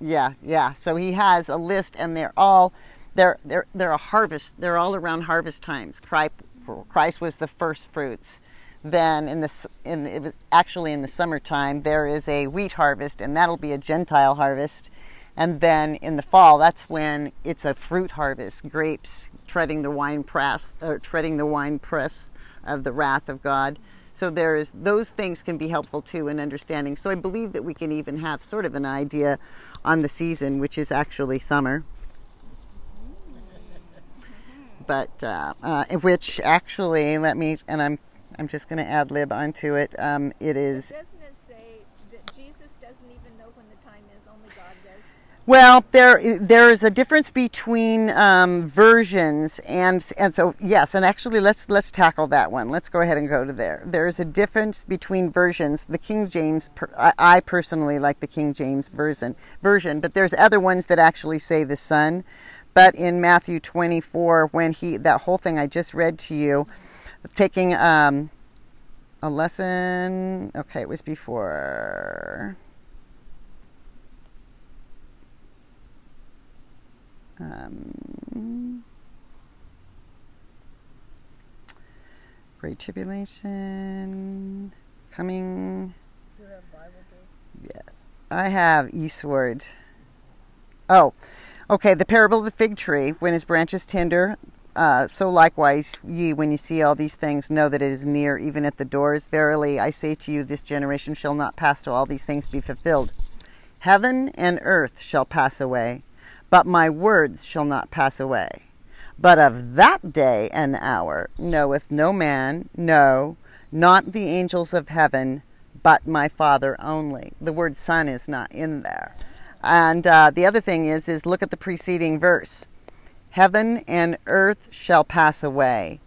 yeah, yeah. So He has a list, and they're all they're they're they're a harvest. They're all around harvest times. Christ was the first fruits. Then in the in it was actually in the summertime there is a wheat harvest, and that'll be a Gentile harvest and then in the fall, that's when it's a fruit harvest, grapes treading the wine press, or treading the wine press of the wrath of God. So there's those things can be helpful too in understanding. So I believe that we can even have sort of an idea on the season, which is actually summer. But uh, uh, which actually, let me, and I'm I'm just going to ad lib onto it. Um, it is. Well, there there is a difference between um, versions, and and so yes, and actually let's let's tackle that one. Let's go ahead and go to there. There is a difference between versions. The King James, I, I personally like the King James version version, but there's other ones that actually say the Son. But in Matthew 24, when he that whole thing I just read to you, taking um, a lesson. Okay, it was before. Um, Great Tribulation coming. Yes, I have eSword. Oh, okay. The parable of the fig tree. When his branches tender, uh, so likewise, ye, when you see all these things, know that it is near, even at the doors. Verily, I say to you, this generation shall not pass till all these things be fulfilled. Heaven and earth shall pass away, but my words shall not pass away. But of that day and hour knoweth no man, no, not the angels of heaven, but my Father only. The word Son is not in there. And uh, the other thing is, is look at the preceding verse. Heaven and earth shall pass away,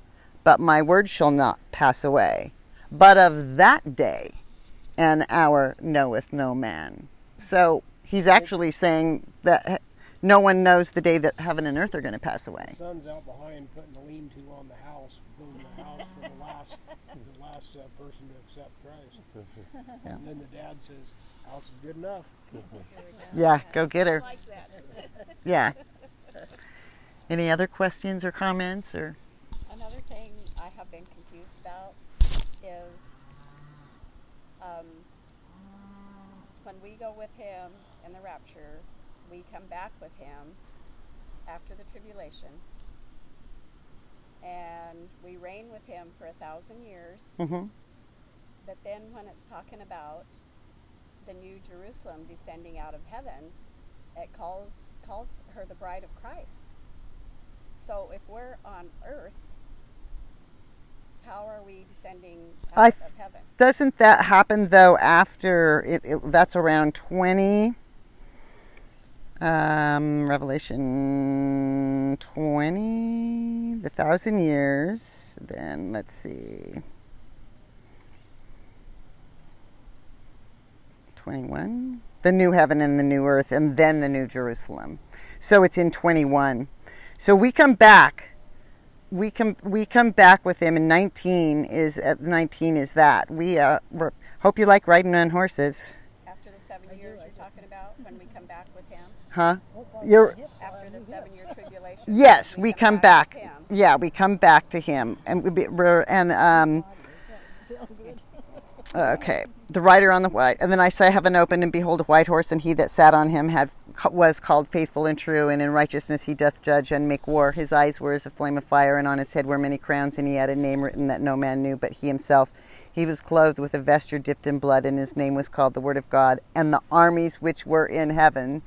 but my word shall not pass away. But of that day and hour knoweth no man. So he's actually saying that no one knows the day that heaven and earth are going to pass away. The son's out behind putting the lean-to on the house, building the house for the last, the last uh, person to accept Christ. Yeah. And then the dad says, "House is good enough." yeah, go get her. Like yeah. Any other questions or comments or? Another thing I have been confused about is um, when we go with him in the rapture we come back with him after the tribulation and we reign with him for a thousand years. Mm-hmm. But then when it's talking about the new Jerusalem descending out of heaven, it calls calls her the bride of Christ. So if we're on earth, how are we descending out th- of heaven? Doesn't that happen though after it, it that's around 20 um, Revelation 20, the thousand years. Then let's see. 21, the new heaven and the new earth, and then the new Jerusalem. So it's in 21. So we come back. We come we come back with him, and 19 is uh, 19 is that we uh, hope you like riding on horses. After the seven years you're talking about, when we come back with him. Huh? You're after the seven year tribulation. Yes, we, we come, come, back. back yeah, we come back to him, and we and um. Okay, the rider on the white, and then I say, "Heaven opened, and behold, a white horse, and he that sat on him had was called faithful and true, and in righteousness he doth judge and make war. His eyes were as a flame of fire, and on his head were many crowns, and he had a name written that no man knew but he himself." He was clothed with a vesture dipped in blood, and his name was called the Word of God. And the armies which were in heaven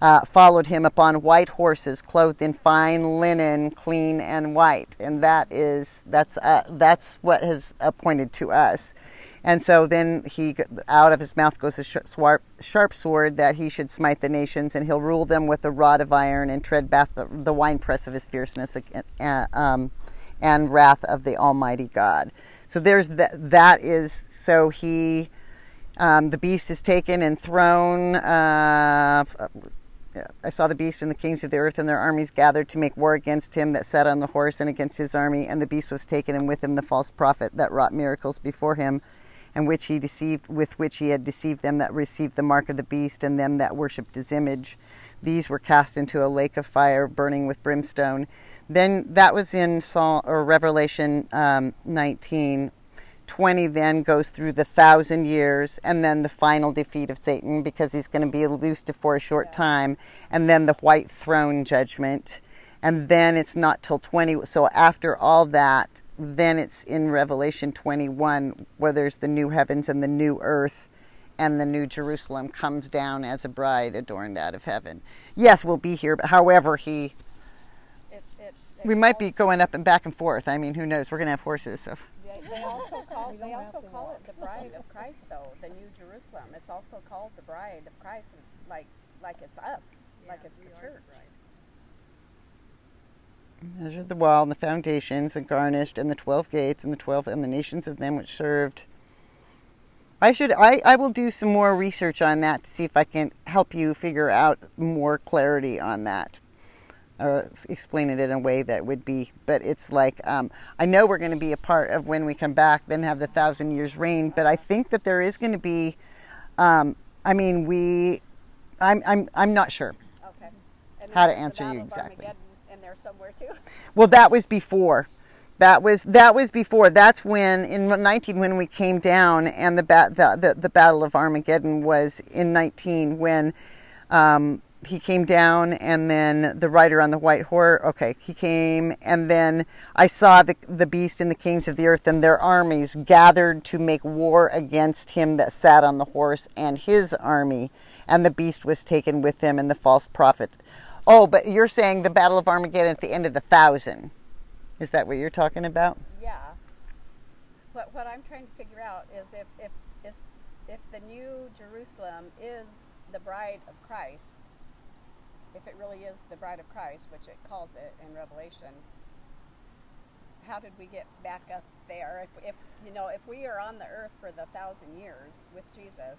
uh, followed him upon white horses, clothed in fine linen, clean and white. And that is that's uh, that's what has appointed to us. And so then he, out of his mouth goes a sharp, sword that he should smite the nations, and he'll rule them with a rod of iron and tread back the, the winepress of his fierceness uh, um, and wrath of the Almighty God. So there's that. That is so he, um, the beast is taken and thrown. Uh, I saw the beast and the kings of the earth and their armies gathered to make war against him that sat on the horse and against his army. And the beast was taken, and with him the false prophet that wrought miracles before him and which he deceived with which he had deceived them that received the mark of the beast and them that worshipped his image these were cast into a lake of fire burning with brimstone then that was in or revelation um, 19 20 then goes through the thousand years and then the final defeat of satan because he's going to be loosed for a short time and then the white throne judgment and then it's not till 20 so after all that then it's in Revelation 21 where there's the new heavens and the new earth and the new Jerusalem comes down as a bride adorned out of heaven. Yes, we'll be here, but however, he. It, it, it we might be going up and back and forth. I mean, who knows? We're going to have horses, so. They, they also call they also call it the bride of Christ, though the New Jerusalem. It's also called the bride of Christ, like like it's us, like it's the church. measured the wall and the foundations and garnished and the 12 gates and the 12 and the nations of them which served i should i, I will do some more research on that to see if i can help you figure out more clarity on that or explain it in a way that would be but it's like um, i know we're going to be a part of when we come back then have the thousand years reign but i think that there is going to be um, i mean we i'm i'm, I'm not sure Okay. How to answer you exactly. In there somewhere too. Well, that was before. That was that was before. That's when in 19 when we came down and the bat the, the, the battle of Armageddon was in 19 when um, he came down and then the rider on the white horse. Okay, he came and then I saw the the beast and the kings of the earth and their armies gathered to make war against him that sat on the horse and his army, and the beast was taken with him and the false prophet. Oh, but you're saying the Battle of Armageddon at the end of the thousand. Is that what you're talking about? Yeah. What what I'm trying to figure out is if if if, if the new Jerusalem is the bride of Christ, if it really is the bride of Christ, which it calls it in Revelation, how did we get back up there? If, if you know, if we are on the earth for the thousand years with Jesus,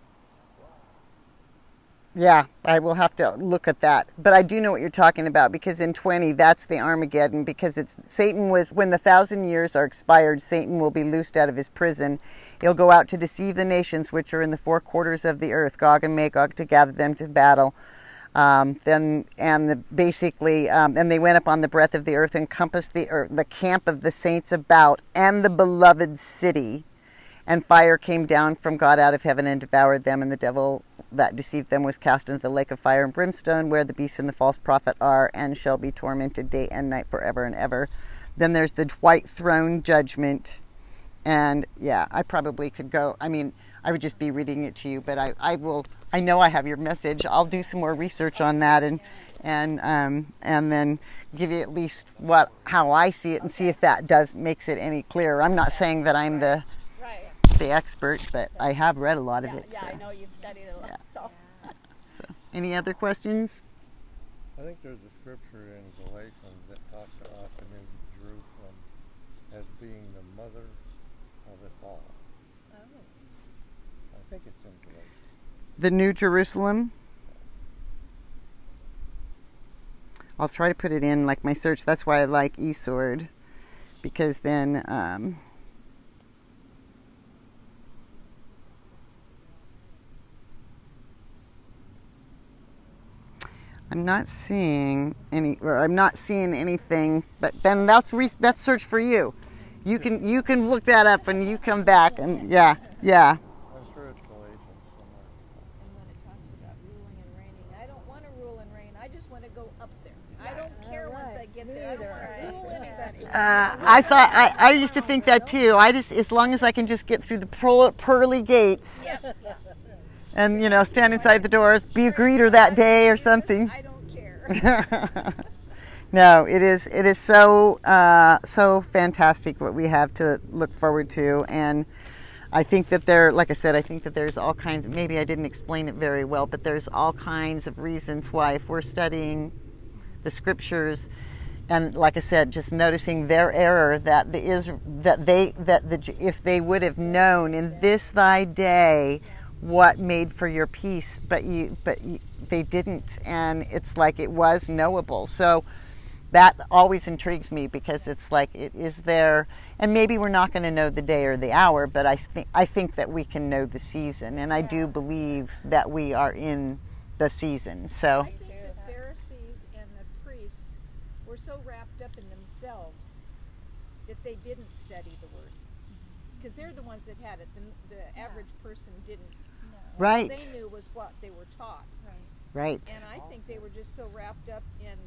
Yeah, I will have to look at that. But I do know what you're talking about because in 20, that's the Armageddon because it's Satan was when the thousand years are expired, Satan will be loosed out of his prison. He'll go out to deceive the nations which are in the four quarters of the earth, Gog and Magog, to gather them to battle. Um, then and the, basically, um, and they went up on the breadth of the earth, encompassed the earth, the camp of the saints about, and the beloved city. And fire came down from God out of heaven and devoured them, and the devil that deceived them was cast into the lake of fire and brimstone, where the beast and the false prophet are, and shall be tormented day and night forever and ever. Then there's the white throne judgment. And yeah, I probably could go. I mean, I would just be reading it to you, but I, I will. I know I have your message. I'll do some more research on that and and um, and then give you at least what how I see it and see if that does makes it any clearer. I'm not saying that I'm the the expert, but I have read a lot of it. yeah. so. I know you've studied it a lot. Yeah. So So, any other questions? I think there's a scripture in Galatians that talks about the New Jerusalem as being the mother of it all. I think it's in Galatians. The New Jerusalem. I'll try to put it in like my search. That's why I like eSword, because then um, I'm not seeing any, or I'm not seeing anything. But then that's re- that's search for you. You can you can look that up when you come back, and yeah, yeah. I'm sure it's Galatians somewhere. And when it talks about ruling and reigning, I don't want to rule and reign. I just want to go up there. I don't care once I get there. I don't want to rule anybody. Uh, I thought I, I used to think that too. I just as long as I can just get through the pearl, pearly gates, and you know stand inside the doors, be a greeter that day or something. I don't care. no, it is it is so uh, so fantastic what we have to look forward to, and I think that there, like I said, I think that there's all kinds. Maybe I didn't explain it very well, but there's all kinds of reasons why if we're studying the scriptures and like I said, just noticing their error that the is that they that the if they would have known in this thy day what made for your peace, but you but you, they didn't, and it's like it was knowable. So that always intrigues me because it's like it is there, and maybe we're not going to know the day or the hour, but I think I think that we can know the season, and I do believe that we are in the season. So. I think the Pharisees and the priests were so wrapped up in themselves that they didn't study the word. Because they're the ones that had it. The, the average person didn't. Right. All they knew was what they were taught. Right. And I think they were just so wrapped up in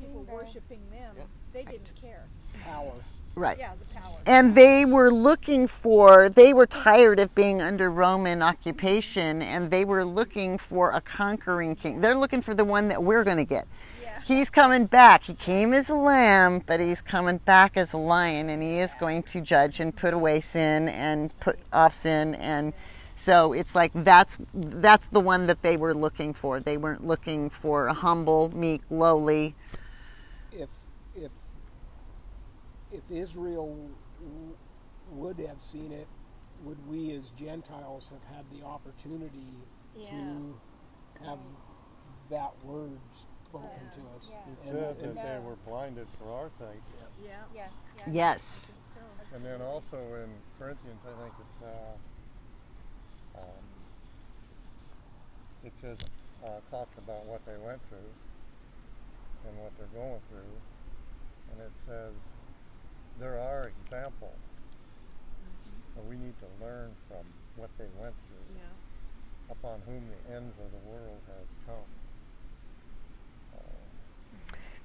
people worshiping them, they didn't care. Power. Right. Yeah, the power. And they were looking for, they were tired of being under Roman occupation and they were looking for a conquering king. They're looking for the one that we're going to get. Yeah. He's coming back. He came as a lamb, but he's coming back as a lion and he is going to judge and put away sin and put off sin and so it's like that's that's the one that they were looking for. They weren't looking for a humble, meek, lowly. If if if Israel would have seen it, would we as Gentiles have had the opportunity to have that word spoken to us? It And- says and- that they were blinded for our sake. Yeah. Yes. Yes. So And then also in Corinthians, I think it's, uh, um, it says, uh, talks about what they went through and what they're going through. And it says, there are examples. So we need to learn from what they went through, yeah. upon whom the ends of the world have come.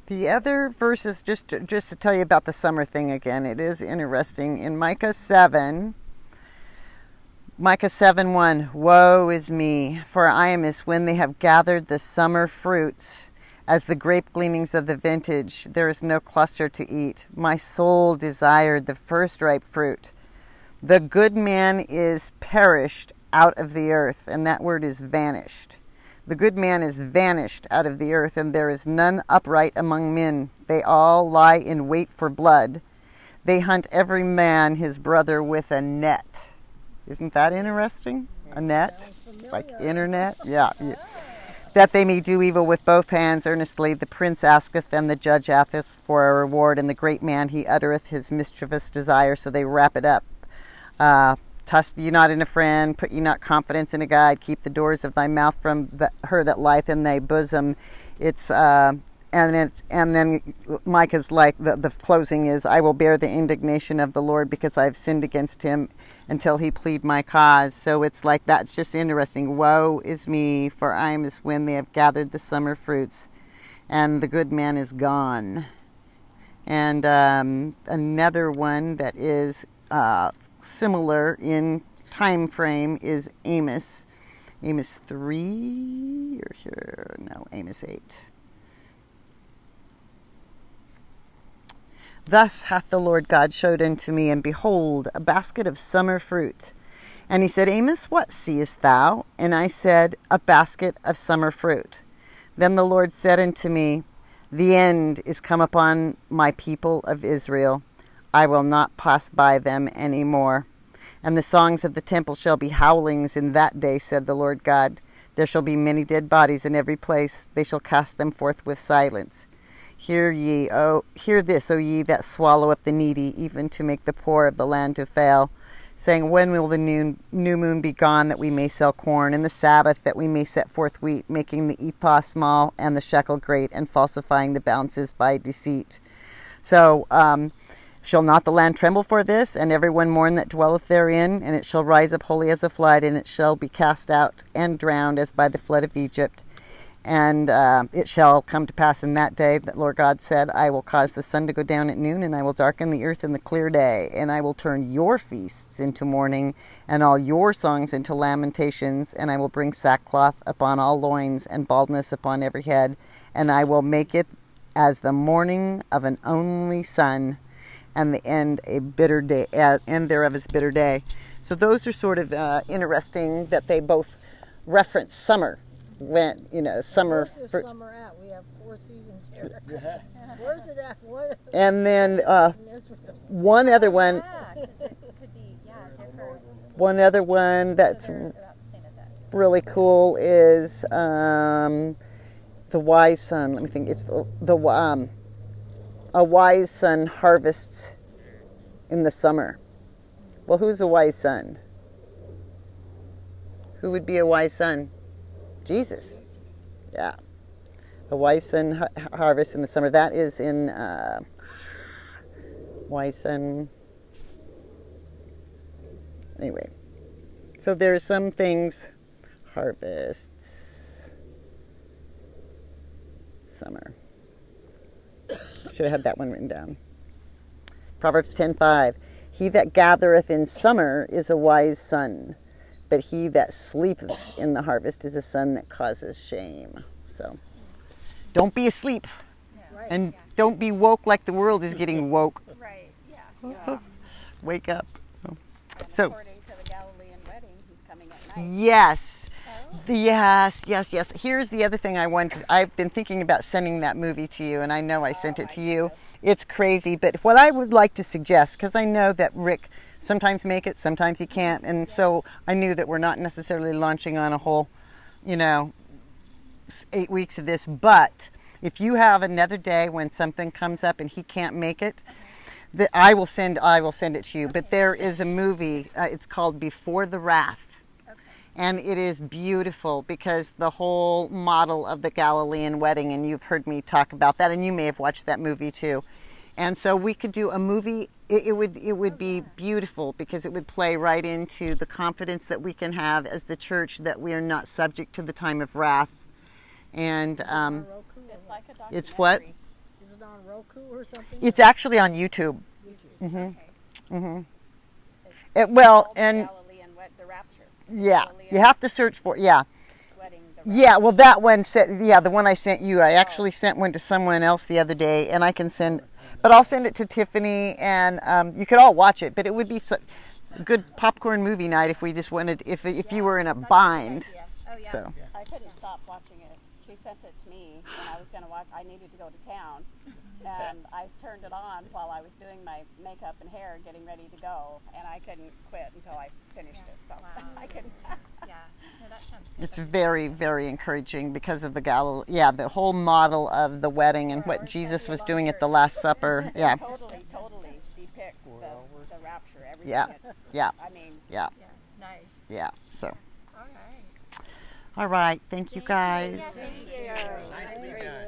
The other verses, just to, just to tell you about the summer thing again, it is interesting. In Micah 7, Micah 7 1, Woe is me, for I am as when they have gathered the summer fruits, as the grape gleanings of the vintage. There is no cluster to eat. My soul desired the first ripe fruit. The good man is perished out of the earth, and that word is vanished. The good man is vanished out of the earth, and there is none upright among men. They all lie in wait for blood. They hunt every man his brother with a net. Isn't that interesting? A net? Like internet? Yeah. yeah. That they may do evil with both hands earnestly. The prince asketh, and the judge asketh for a reward, and the great man he uttereth his mischievous desire. So they wrap it up. Uh, Trust ye not in a friend, put ye not confidence in a guide, keep the doors of thy mouth from the, her that lieth in thy bosom. It's uh, and it's and then Micah's like the, the closing is I will bear the indignation of the Lord because I have sinned against him until he plead my cause. So it's like that's just interesting. Woe is me, for I am as when they have gathered the summer fruits, and the good man is gone. And um, another one that is uh, similar in time frame is Amos. Amos 3 or here, no, Amos 8. Thus hath the Lord God showed unto me, and behold, a basket of summer fruit. And he said, Amos, what seest thou? And I said, A basket of summer fruit. Then the Lord said unto me, The end is come upon my people of Israel. I will not pass by them any more. And the songs of the temple shall be howlings in that day, said the Lord God. There shall be many dead bodies in every place. They shall cast them forth with silence. Hear ye, O hear this, O ye that swallow up the needy, even to make the poor of the land to fail, saying, When will the new, new moon be gone, that we may sell corn, and the Sabbath, that we may set forth wheat, making the ephah small and the shekel great, and falsifying the balances by deceit? So, um, Shall not the land tremble for this, and every one mourn that dwelleth therein? And it shall rise up wholly as a flood, and it shall be cast out and drowned as by the flood of Egypt. And uh, it shall come to pass in that day that Lord God said, I will cause the sun to go down at noon, and I will darken the earth in the clear day, and I will turn your feasts into mourning, and all your songs into lamentations, and I will bring sackcloth upon all loins, and baldness upon every head, and I will make it as the mourning of an only son, and the end a bitter day, uh, end thereof is bitter day. So those are sort of uh, interesting that they both reference summer when you know summer Where's for, summer at? We have four seasons here. yeah. Where's it at? What? and then uh, one other one Yeah, 'cause it could be yeah different. one other one that's They're about the same as us. really cool is um, the wise son let me think it's the, the um, a wise son harvests in the summer. Well who's a wise son? Who would be a wise son? Jesus. Yeah. A wise son ha- harvest in the summer. That is in uh, wise son. Anyway. So there are some things. Harvests. Summer should have had that one written down proverbs 10:5 he that gathereth in summer is a wise son but he that sleepeth in the harvest is a son that causes shame so don't be asleep Right. and don't be woke like the world is getting woke Right. Yeah. wake up And So- according to the Galilean wedding, he's coming at night. Yes. Yes, yes, yes. Here's the other thing I wanted. I've been thinking about sending that movie to you, and I know I sent it to you. It's crazy, but what I would like to suggest, because I know that Rick sometimes make it, sometimes he can't, and so I knew that we're not necessarily launching on a whole, you know, eight weeks of this. But if you have another day when something comes up and he can't make it, that I will send. I will send it to you. But there is a movie. Uh, it's called Before the Wrath and it is beautiful because the whole model of the Galilean wedding, and you've heard me talk about that, and you may have watched that movie too. And so we could do a movie. It, it would it would be beautiful because it would play right into the confidence that we can have as the church that we are not subject to the time of wrath. And um, It's like it's what? Is it on Roku or something? It's actually on YouTube. YouTube. It, well, Called the and Galilean wed- the rapture. Yeah, you have to search for yeah. wedding. The rapture. Yeah, well, that one said, yeah, the one I sent you. I actually sent one to someone else the other day, and I can send, but I'll send it to Tiffany, and um, you could all watch it. But it would be so, good popcorn movie night if we just wanted, if if you were in a bind. Oh yeah. So I couldn't stop watching it. She sent it to me, and I was going to watch. I needed to go to town, and I turned it on while I was doing my makeup and hair, getting ready to go, and I couldn't quit until I finished it. So Wow. I couldn't. Yeah. No, that sounds good. it's very, very encouraging because of the gal, yeah, the whole model of the wedding and what Jesus was doing at the Last Supper. Yeah, totally, totally depicts the, the rapture. Everything. Yeah. It, yeah, I mean, yeah, Yeah. Nice. yeah. So, All right. all right, thank you guys. Yeah, thank you.